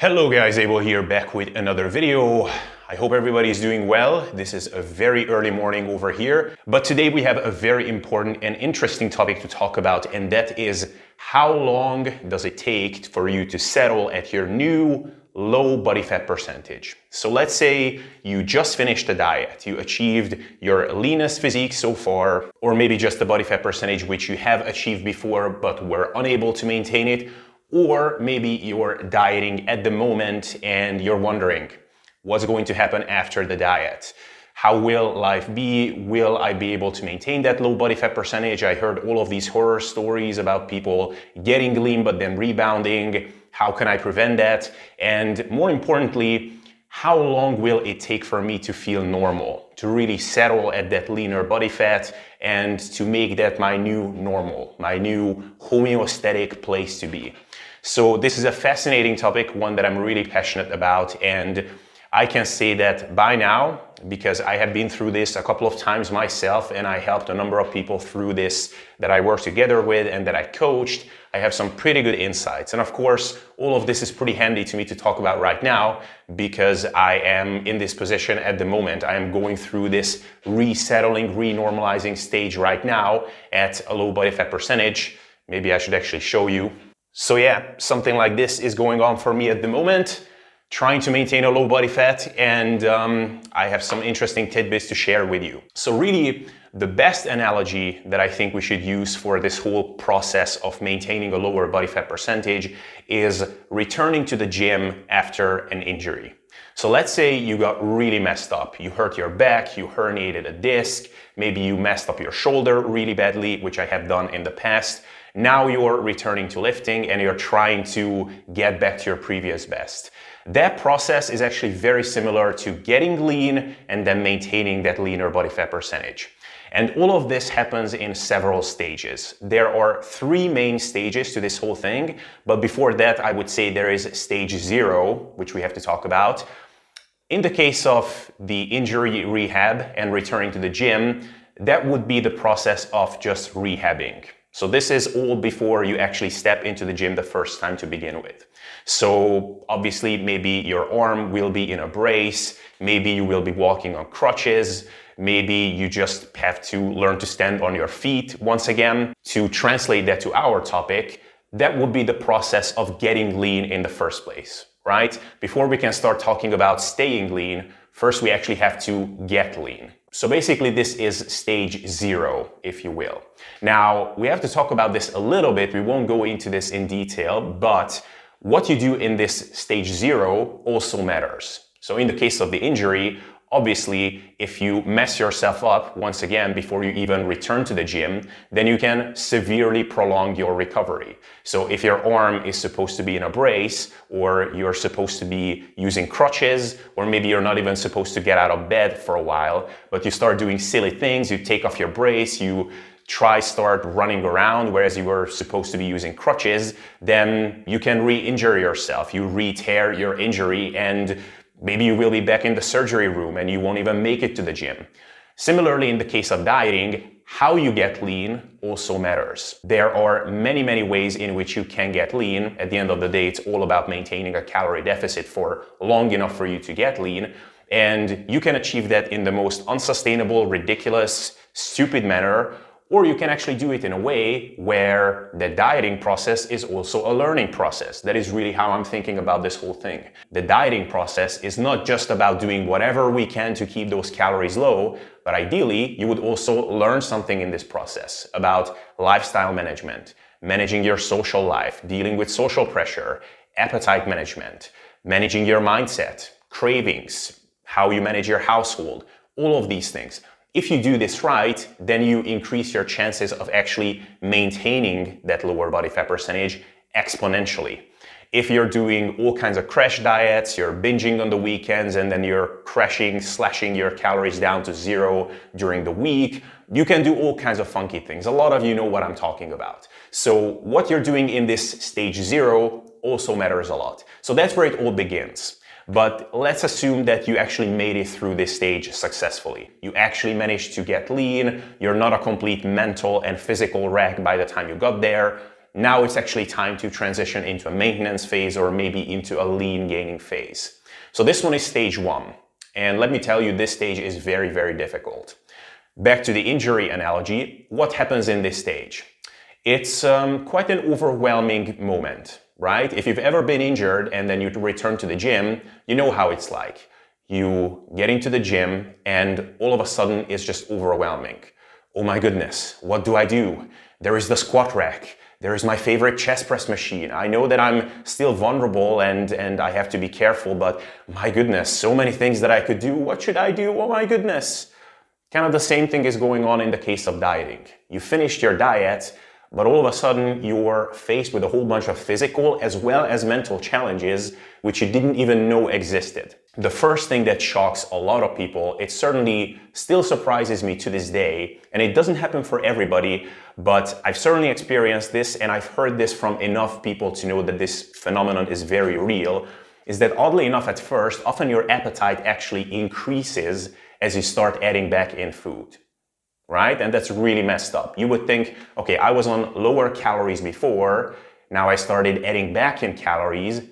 Hello guys, Abel here back with another video. I hope everybody is doing well. This is a very early morning over here, but today we have a very important and interesting topic to talk about and that is how long does it take for you to settle at your new low body fat percentage. So let's say you just finished a diet, you achieved your leanest physique so far, or maybe just the body fat percentage which you have achieved before but were unable to maintain it, or maybe you're dieting at the moment and you're wondering what's going to happen after the diet. How will life be? Will I be able to maintain that low body fat percentage? I heard all of these horror stories about people getting lean but then rebounding. How can I prevent that? And more importantly, how long will it take for me to feel normal, to really settle at that leaner body fat and to make that my new normal, my new homeostatic place to be? So this is a fascinating topic, one that I'm really passionate about. And I can say that by now, because I have been through this a couple of times myself and I helped a number of people through this that I worked together with and that I coached, I have some pretty good insights. And of course, all of this is pretty handy to me to talk about right now because I am in this position at the moment. I am going through this resettling, renormalizing stage right now at a low body fat percentage. Maybe I should actually show you so yeah, something like this is going on for me at the moment, trying to maintain a low body fat, and um, I have some interesting tidbits to share with you. So really, the best analogy that I think we should use for this whole process of maintaining a lower body fat percentage is returning to the gym after an injury. So let's say you got really messed up. You hurt your back, you herniated a disc, maybe you messed up your shoulder really badly, which I have done in the past. Now you're returning to lifting and you're trying to get back to your previous best. That process is actually very similar to getting lean and then maintaining that leaner body fat percentage. And all of this happens in several stages. There are three main stages to this whole thing, but before that, I would say there is stage zero, which we have to talk about. In the case of the injury rehab and returning to the gym, that would be the process of just rehabbing. So this is all before you actually step into the gym the first time to begin with. So obviously maybe your arm will be in a brace, maybe you will be walking on crutches, maybe you just have to learn to stand on your feet once again. To translate that to our topic, that would be the process of getting lean in the first place, right? Before we can start talking about staying lean, first we actually have to get lean. So basically this is stage zero, if you will. Now, we have to talk about this a little bit. We won't go into this in detail, but what you do in this stage zero also matters. So in the case of the injury, Obviously, if you mess yourself up once again before you even return to the gym, then you can severely prolong your recovery. So if your arm is supposed to be in a brace, or you're supposed to be using crutches, or maybe you're not even supposed to get out of bed for a while, but you start doing silly things, you take off your brace, you try start running around whereas you were supposed to be using crutches, then you can re-injure yourself. You re-tear your injury and Maybe you will be back in the surgery room and you won't even make it to the gym. Similarly, in the case of dieting, how you get lean also matters. There are many, many ways in which you can get lean. At the end of the day, it's all about maintaining a calorie deficit for long enough for you to get lean. And you can achieve that in the most unsustainable, ridiculous, stupid manner or you can actually do it in a way where the dieting process is also a learning process. That is really how I'm thinking about this whole thing. The dieting process is not just about doing whatever we can to keep those calories low, but ideally you would also learn something in this process about lifestyle management, managing your social life, dealing with social pressure, appetite management, managing your mindset, cravings, how you manage your household, all of these things. If you do this right, then you increase your chances of actually maintaining that lower body fat percentage exponentially. If you're doing all kinds of crash diets, you're binging on the weekends and then you're crashing, slashing your calories down to zero during the week, you can do all kinds of funky things. A lot of you know what I'm talking about. So what you're doing in this stage zero also matters a lot. So that's where it all begins. But let's assume that you actually made it through this stage successfully. You actually managed to get lean. You're not a complete mental and physical wreck by the time you got there. Now it's actually time to transition into a maintenance phase or maybe into a lean gaining phase. So this one is stage one. And let me tell you, this stage is very, very difficult. Back to the injury analogy, what happens in this stage? It's um, quite an overwhelming moment, right? If you've ever been injured and then you return to the gym, you know how it's like. You get into the gym and all of a sudden it's just overwhelming. Oh my goodness, what do I do? There is the squat rack. There is my favorite chest press machine. I know that I'm still vulnerable and, and I have to be careful, but my goodness, so many things that I could do. What should I do? Oh my goodness. Kind of the same thing is going on in the case of dieting. You finished your diet, but all of a sudden you're faced with a whole bunch of physical as well as mental challenges which you didn't even know existed. The first thing that shocks a lot of people, it certainly still surprises me to this day, and it doesn't happen for everybody, but I've certainly experienced this and I've heard this from enough people to know that this phenomenon is very real, is that oddly enough at first, often your appetite actually increases as you start adding back in food, right? And that's really messed up. You would think, okay, I was on lower calories before, now I started adding back in calories,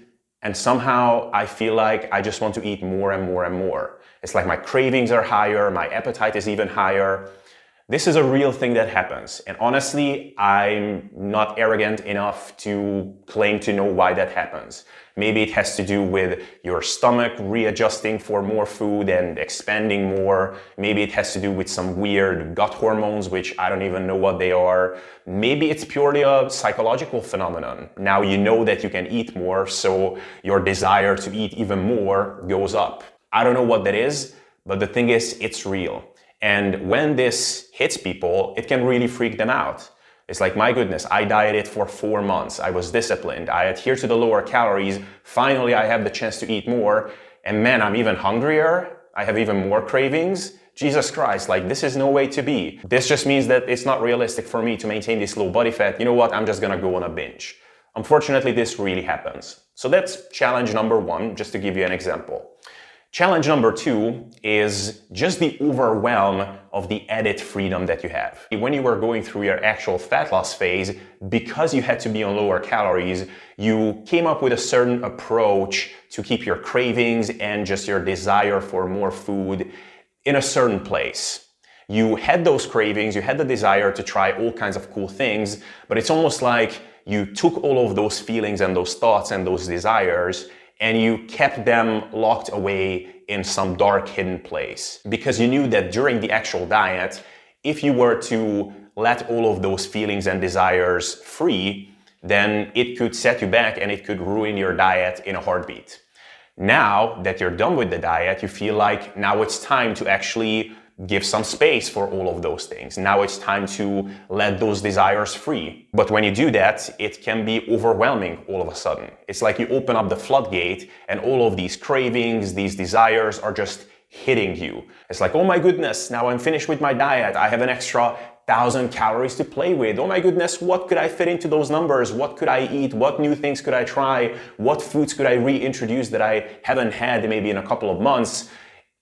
and somehow I feel like I just want to eat more and more and more. It's like my cravings are higher, my appetite is even higher. This is a real thing that happens. And honestly, I'm not arrogant enough to claim to know why that happens. Maybe it has to do with your stomach readjusting for more food and expanding more. Maybe it has to do with some weird gut hormones, which I don't even know what they are. Maybe it's purely a psychological phenomenon. Now you know that you can eat more, so your desire to eat even more goes up. I don't know what that is, but the thing is, it's real. And when this hits people, it can really freak them out. It's like, my goodness, I dieted for four months. I was disciplined. I adhered to the lower calories. Finally, I have the chance to eat more. And man, I'm even hungrier. I have even more cravings. Jesus Christ, like this is no way to be. This just means that it's not realistic for me to maintain this low body fat. You know what? I'm just gonna go on a binge. Unfortunately, this really happens. So that's challenge number one, just to give you an example. Challenge number two is just the overwhelm of the added freedom that you have. When you were going through your actual fat loss phase, because you had to be on lower calories, you came up with a certain approach to keep your cravings and just your desire for more food in a certain place. You had those cravings, you had the desire to try all kinds of cool things, but it's almost like you took all of those feelings and those thoughts and those desires and you kept them locked away in some dark hidden place because you knew that during the actual diet, if you were to let all of those feelings and desires free, then it could set you back and it could ruin your diet in a heartbeat. Now that you're done with the diet, you feel like now it's time to actually give some space for all of those things. Now it's time to let those desires free. But when you do that, it can be overwhelming all of a sudden. It's like you open up the floodgate and all of these cravings, these desires are just hitting you. It's like, oh my goodness, now I'm finished with my diet. I have an extra thousand calories to play with. Oh my goodness, what could I fit into those numbers? What could I eat? What new things could I try? What foods could I reintroduce that I haven't had maybe in a couple of months?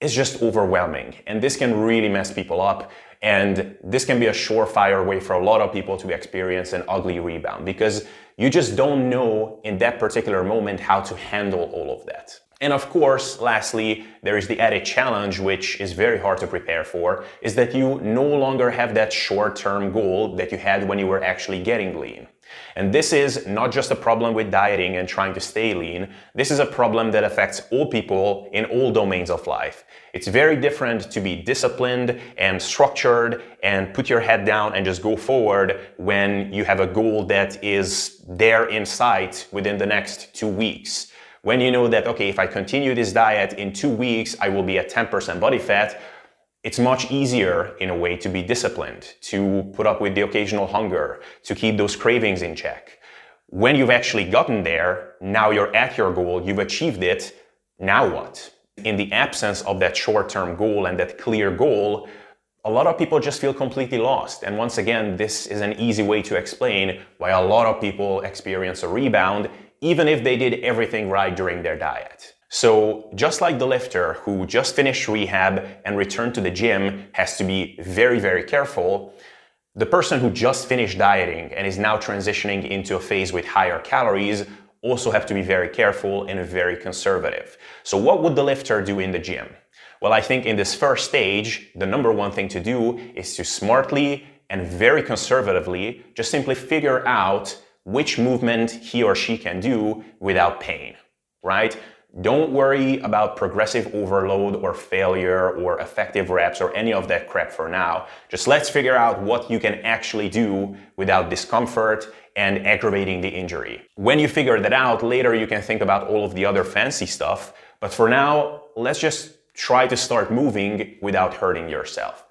Is just overwhelming. And this can really mess people up. And this can be a surefire way for a lot of people to experience an ugly rebound because you just don't know in that particular moment how to handle all of that. And of course, lastly, there is the added challenge, which is very hard to prepare for, is that you no longer have that short-term goal that you had when you were actually getting lean. And this is not just a problem with dieting and trying to stay lean. This is a problem that affects all people in all domains of life. It's very different to be disciplined and structured and put your head down and just go forward when you have a goal that is there in sight within the next two weeks. When you know that, okay, if I continue this diet in two weeks, I will be at 10% body fat, it's much easier in a way to be disciplined, to put up with the occasional hunger, to keep those cravings in check. When you've actually gotten there, now you're at your goal, you've achieved it, now what? In the absence of that short-term goal and that clear goal, a lot of people just feel completely lost. And once again, this is an easy way to explain why a lot of people experience a rebound, even if they did everything right during their diet. So just like the lifter who just finished rehab and returned to the gym has to be very, very careful, The person who just finished dieting and is now transitioning into a phase with higher calories also have to be very careful and very conservative. So what would the lifter do in the gym? Well, I think in this first stage, the number one thing to do is to smartly and very conservatively just simply figure out which movement he or she can do without pain, right? Don't worry about progressive overload or failure or effective reps or any of that crap for now. Just let's figure out what you can actually do without discomfort and aggravating the injury. When you figure that out, later you can think about all of the other fancy stuff. But for now, let's just try to start moving without hurting yourself.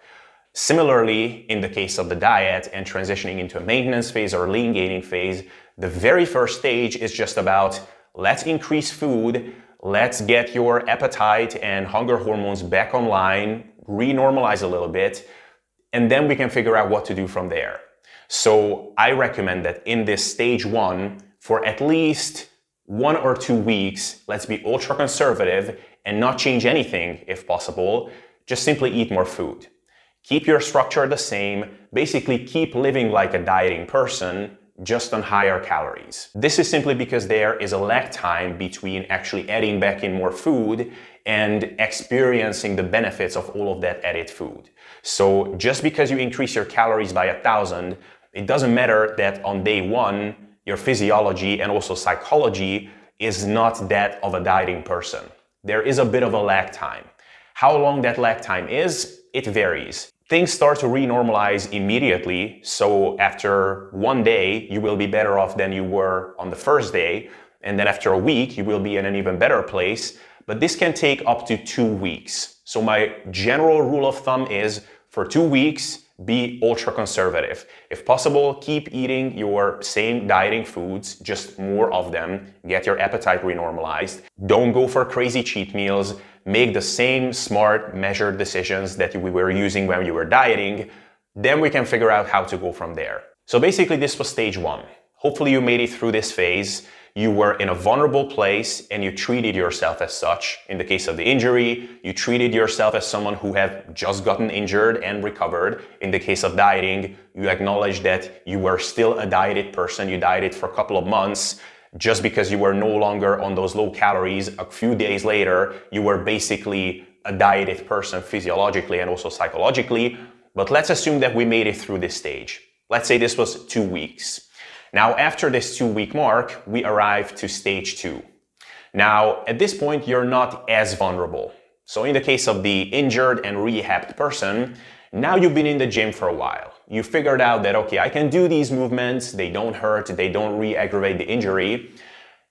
Similarly, in the case of the diet and transitioning into a maintenance phase or lean gaining phase, the very first stage is just about let's increase food let's get your appetite and hunger hormones back online, renormalize a little bit, and then we can figure out what to do from there. So I recommend that in this stage one, for at least one or two weeks, let's be ultra conservative and not change anything if possible. Just simply eat more food. Keep your structure the same. Basically, keep living like a dieting person just on higher calories. This is simply because there is a lag time between actually adding back in more food and experiencing the benefits of all of that added food. So just because you increase your calories by a thousand, it doesn't matter that on day one, your physiology and also psychology is not that of a dieting person. There is a bit of a lag time. How long that lag time is, it varies things start to renormalize immediately. So after one day, you will be better off than you were on the first day. And then after a week, you will be in an even better place. But this can take up to two weeks. So my general rule of thumb is for two weeks, be ultra conservative. If possible, keep eating your same dieting foods, just more of them. Get your appetite renormalized. Don't go for crazy cheat meals. Make the same smart, measured decisions that we were using when you were dieting. Then we can figure out how to go from there. So basically, this was stage one. Hopefully, you made it through this phase you were in a vulnerable place and you treated yourself as such. In the case of the injury, you treated yourself as someone who had just gotten injured and recovered. In the case of dieting, you acknowledged that you were still a dieted person. You dieted for a couple of months. Just because you were no longer on those low calories, a few days later, you were basically a dieted person physiologically and also psychologically. But let's assume that we made it through this stage. Let's say this was two weeks. Now, after this two week mark, we arrive to stage two. Now, at this point, you're not as vulnerable. So in the case of the injured and rehabbed person, now you've been in the gym for a while. You figured out that, okay, I can do these movements. They don't hurt. They don't re-aggravate the injury.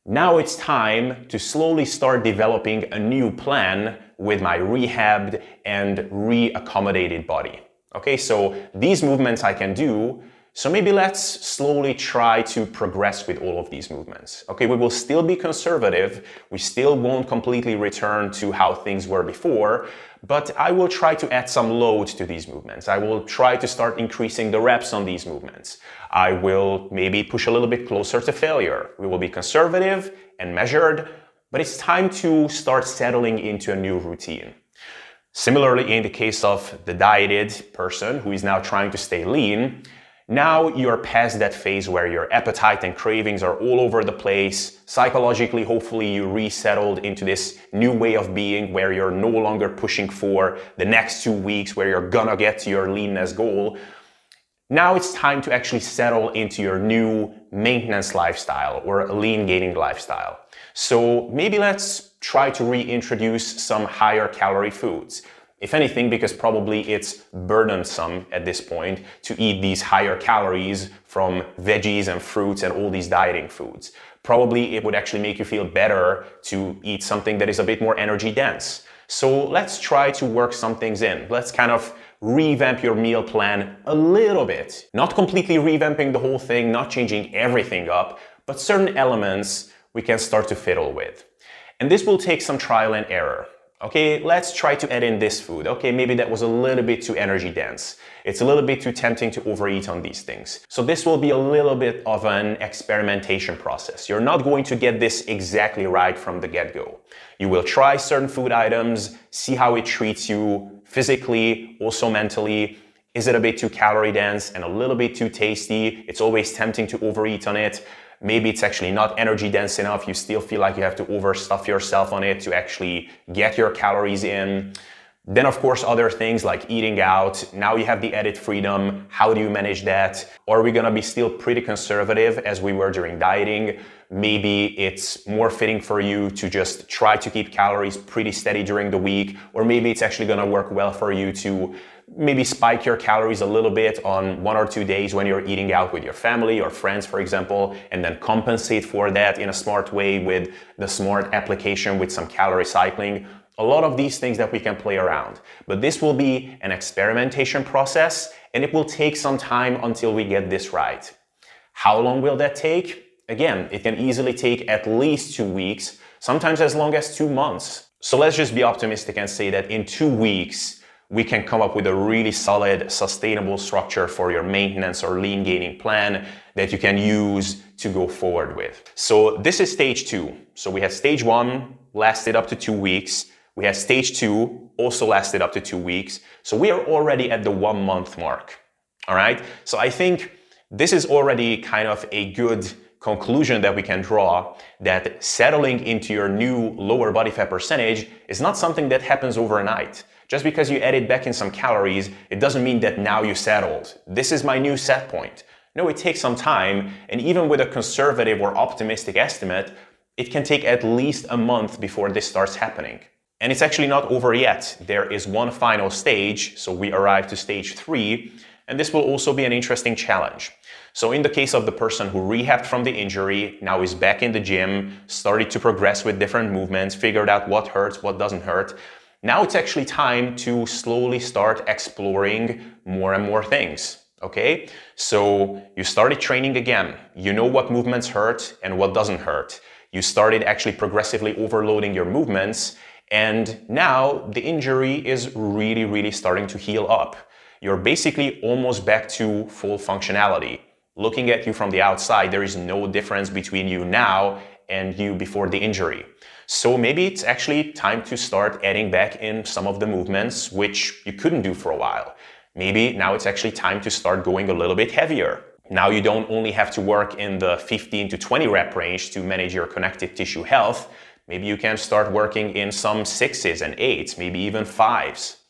Now it's time to slowly start developing a new plan with my rehabbed and re-accommodated body. Okay, so these movements I can do so maybe let's slowly try to progress with all of these movements. Okay, we will still be conservative. We still won't completely return to how things were before, but I will try to add some load to these movements. I will try to start increasing the reps on these movements. I will maybe push a little bit closer to failure. We will be conservative and measured, but it's time to start settling into a new routine. Similarly, in the case of the dieted person who is now trying to stay lean, now you're past that phase where your appetite and cravings are all over the place. Psychologically, hopefully you resettled into this new way of being where you're no longer pushing for the next two weeks where you're gonna get to your leanness goal. Now it's time to actually settle into your new maintenance lifestyle or lean gaining lifestyle. So maybe let's try to reintroduce some higher calorie foods. If anything, because probably it's burdensome at this point to eat these higher calories from veggies and fruits and all these dieting foods. Probably it would actually make you feel better to eat something that is a bit more energy dense. So let's try to work some things in. Let's kind of revamp your meal plan a little bit. Not completely revamping the whole thing, not changing everything up, but certain elements we can start to fiddle with. And this will take some trial and error. Okay, let's try to add in this food. Okay, maybe that was a little bit too energy dense. It's a little bit too tempting to overeat on these things. So this will be a little bit of an experimentation process. You're not going to get this exactly right from the get-go. You will try certain food items, see how it treats you physically, also mentally, Is it a bit too calorie dense and a little bit too tasty? It's always tempting to overeat on it. Maybe it's actually not energy dense enough. You still feel like you have to overstuff yourself on it to actually get your calories in. Then, of course, other things like eating out. Now you have the edit freedom. How do you manage that? Are we gonna be still pretty conservative as we were during dieting? Maybe it's more fitting for you to just try to keep calories pretty steady during the week, or maybe it's actually gonna work well for you to maybe spike your calories a little bit on one or two days when you're eating out with your family or friends, for example, and then compensate for that in a smart way with the smart application with some calorie cycling a lot of these things that we can play around. But this will be an experimentation process and it will take some time until we get this right. How long will that take? Again, it can easily take at least two weeks, sometimes as long as two months. So let's just be optimistic and say that in two weeks, we can come up with a really solid, sustainable structure for your maintenance or lean gaining plan that you can use to go forward with. So this is stage two. So we had stage one, lasted up to two weeks. We had stage two, also lasted up to two weeks. So we are already at the one month mark. All right. So I think this is already kind of a good conclusion that we can draw that settling into your new lower body fat percentage is not something that happens overnight. Just because you added back in some calories, it doesn't mean that now you settled. This is my new set point. No, it takes some time, and even with a conservative or optimistic estimate, it can take at least a month before this starts happening. And it's actually not over yet. There is one final stage, so we arrive to stage three, and this will also be an interesting challenge. So in the case of the person who rehabbed from the injury, now is back in the gym, started to progress with different movements, figured out what hurts, what doesn't hurt, now it's actually time to slowly start exploring more and more things. Okay? So you started training again. You know what movements hurt and what doesn't hurt. You started actually progressively overloading your movements and now the injury is really, really starting to heal up. You're basically almost back to full functionality. Looking at you from the outside, there is no difference between you now and you before the injury. So maybe it's actually time to start adding back in some of the movements which you couldn't do for a while. Maybe now it's actually time to start going a little bit heavier. Now you don't only have to work in the 15 to 20 rep range to manage your connective tissue health, Maybe you can start working in some sixes and eights, maybe even fives.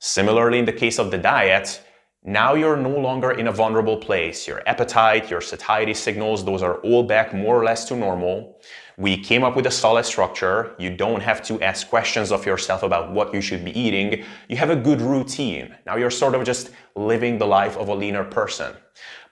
Similarly, in the case of the diet, now you're no longer in a vulnerable place. Your appetite, your satiety signals, those are all back more or less to normal. We came up with a solid structure. You don't have to ask questions of yourself about what you should be eating. You have a good routine. Now you're sort of just living the life of a leaner person.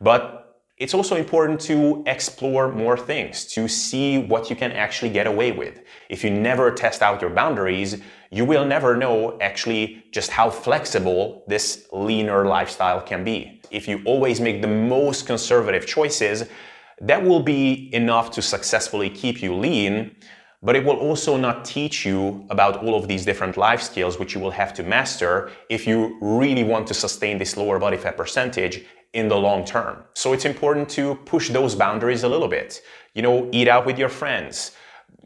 But it's also important to explore more things, to see what you can actually get away with. If you never test out your boundaries, you will never know actually just how flexible this leaner lifestyle can be. If you always make the most conservative choices, that will be enough to successfully keep you lean, but it will also not teach you about all of these different life skills which you will have to master if you really want to sustain this lower body fat percentage in the long term. So it's important to push those boundaries a little bit. You know, eat out with your friends,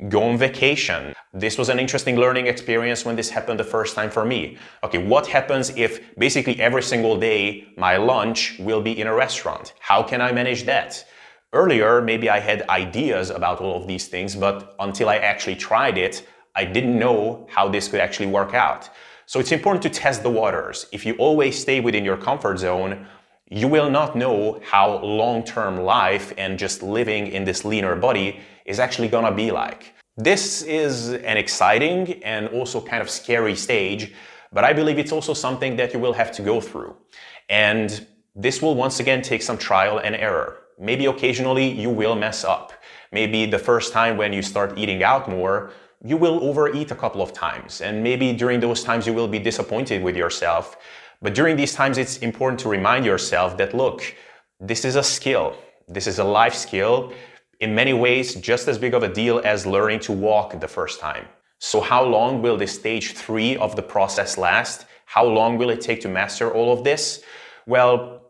go on vacation. This was an interesting learning experience when this happened the first time for me. Okay, what happens if basically every single day my lunch will be in a restaurant? How can I manage that? Earlier, maybe I had ideas about all of these things, but until I actually tried it, I didn't know how this could actually work out. So it's important to test the waters. If you always stay within your comfort zone, you will not know how long-term life and just living in this leaner body is actually gonna be like. This is an exciting and also kind of scary stage, but I believe it's also something that you will have to go through. And this will once again take some trial and error. Maybe occasionally you will mess up. Maybe the first time when you start eating out more, you will overeat a couple of times. And maybe during those times you will be disappointed with yourself. But during these times, it's important to remind yourself that look, this is a skill. This is a life skill. In many ways, just as big of a deal as learning to walk the first time. So, how long will this stage three of the process last? How long will it take to master all of this? Well,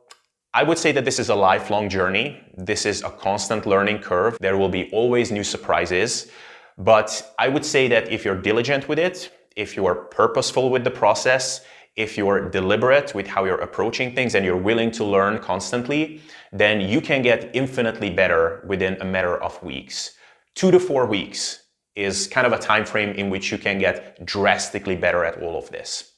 I would say that this is a lifelong journey. This is a constant learning curve. There will be always new surprises. But I would say that if you're diligent with it, if you are purposeful with the process, if you're deliberate with how you're approaching things and you're willing to learn constantly, then you can get infinitely better within a matter of weeks. Two to four weeks is kind of a time frame in which you can get drastically better at all of this.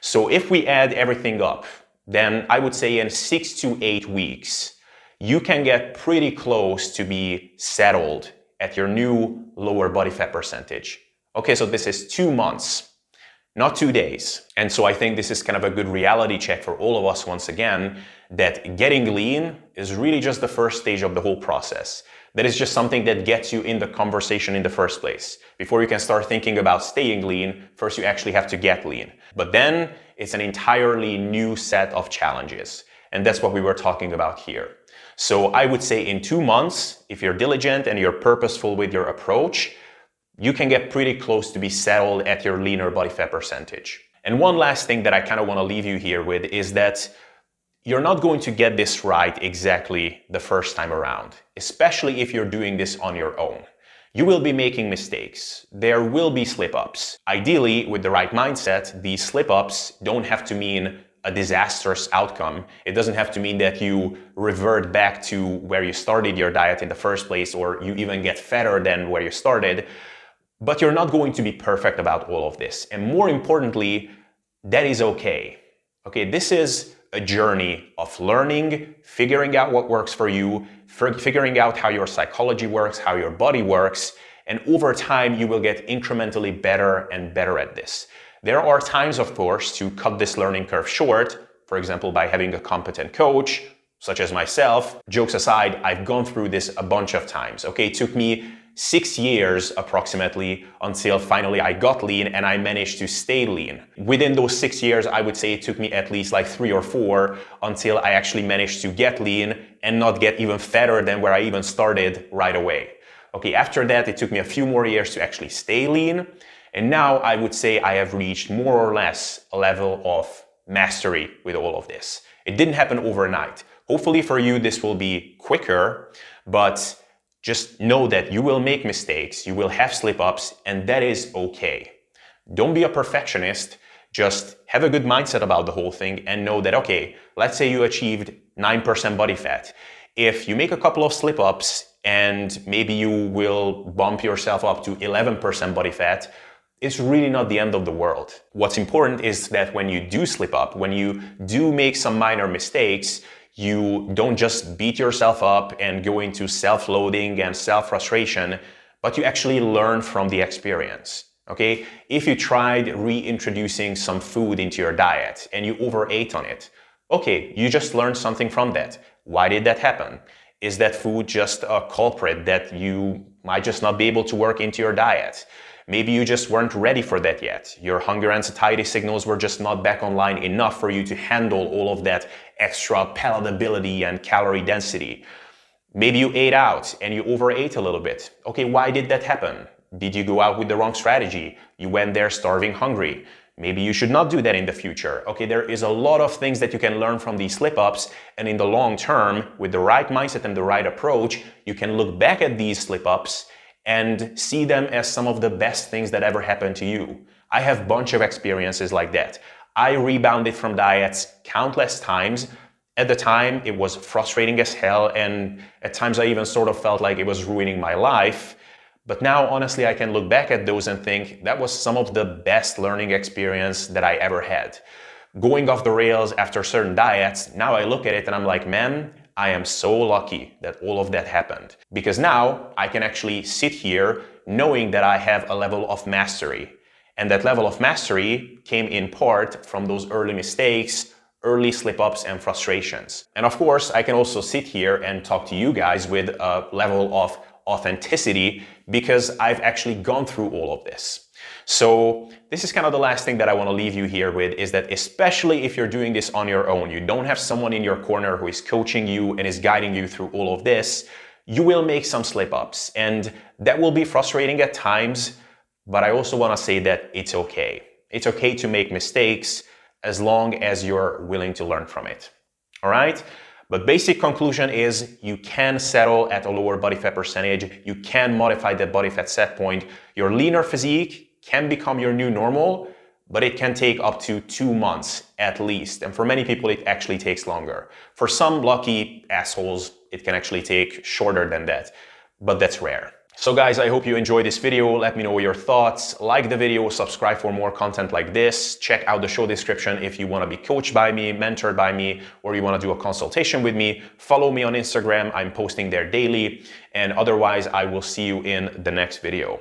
So if we add everything up, then I would say in six to eight weeks, you can get pretty close to be settled at your new lower body fat percentage. Okay, so this is two months, not two days. And so I think this is kind of a good reality check for all of us once again that getting lean is really just the first stage of the whole process. That is just something that gets you in the conversation in the first place. Before you can start thinking about staying lean, first you actually have to get lean. But then it's an entirely new set of challenges. And that's what we were talking about here. So I would say in two months, if you're diligent and you're purposeful with your approach, you can get pretty close to be settled at your leaner body fat percentage. And one last thing that I kind of want to leave you here with is that you're not going to get this right exactly the first time around, especially if you're doing this on your own. You will be making mistakes. There will be slip ups. Ideally, with the right mindset, these slip ups don't have to mean a disastrous outcome. It doesn't have to mean that you revert back to where you started your diet in the first place or you even get fatter than where you started. But you're not going to be perfect about all of this. And more importantly, that is okay. Okay, this is a journey of learning, figuring out what works for you, figuring out how your psychology works, how your body works, and over time you will get incrementally better and better at this. There are times, of course, to cut this learning curve short, for example, by having a competent coach, such as myself. Jokes aside, I've gone through this a bunch of times. Okay, it took me six years approximately until finally I got lean and I managed to stay lean. Within those six years, I would say it took me at least like three or four until I actually managed to get lean and not get even fatter than where I even started right away. Okay, after that, it took me a few more years to actually stay lean. And now I would say I have reached more or less a level of mastery with all of this. It didn't happen overnight. Hopefully for you, this will be quicker, but just know that you will make mistakes, you will have slip ups, and that is okay. Don't be a perfectionist. Just have a good mindset about the whole thing and know that, okay, let's say you achieved 9% body fat. If you make a couple of slip ups and maybe you will bump yourself up to 11% body fat, it's really not the end of the world. What's important is that when you do slip up, when you do make some minor mistakes, you don't just beat yourself up and go into self-loathing and self-frustration, but you actually learn from the experience. Okay? If you tried reintroducing some food into your diet and you overate on it, okay, you just learned something from that. Why did that happen? Is that food just a culprit that you might just not be able to work into your diet? Maybe you just weren't ready for that yet. Your hunger and satiety signals were just not back online enough for you to handle all of that extra palatability and calorie density. Maybe you ate out and you overate a little bit. Okay, why did that happen? Did you go out with the wrong strategy? You went there starving hungry. Maybe you should not do that in the future. Okay, there is a lot of things that you can learn from these slip ups. And in the long term, with the right mindset and the right approach, you can look back at these slip ups and see them as some of the best things that ever happened to you. I have a bunch of experiences like that. I rebounded from diets countless times. At the time, it was frustrating as hell, and at times I even sort of felt like it was ruining my life. But now, honestly, I can look back at those and think that was some of the best learning experience that I ever had. Going off the rails after certain diets, now I look at it and I'm like, man, I am so lucky that all of that happened because now I can actually sit here knowing that I have a level of mastery. And that level of mastery came in part from those early mistakes, early slip ups and frustrations. And of course, I can also sit here and talk to you guys with a level of authenticity because I've actually gone through all of this. So this is kind of the last thing that I want to leave you here with is that especially if you're doing this on your own, you don't have someone in your corner who is coaching you and is guiding you through all of this, you will make some slip ups and that will be frustrating at times, but I also want to say that it's okay. It's okay to make mistakes as long as you're willing to learn from it. All right? But basic conclusion is you can settle at a lower body fat percentage. You can modify that body fat set point. Your leaner physique can become your new normal, but it can take up to two months at least. And for many people, it actually takes longer. For some lucky assholes, it can actually take shorter than that, but that's rare. So guys, I hope you enjoyed this video. Let me know your thoughts. Like the video, subscribe for more content like this. Check out the show description if you want to be coached by me, mentored by me, or you want to do a consultation with me. Follow me on Instagram. I'm posting there daily. And otherwise, I will see you in the next video.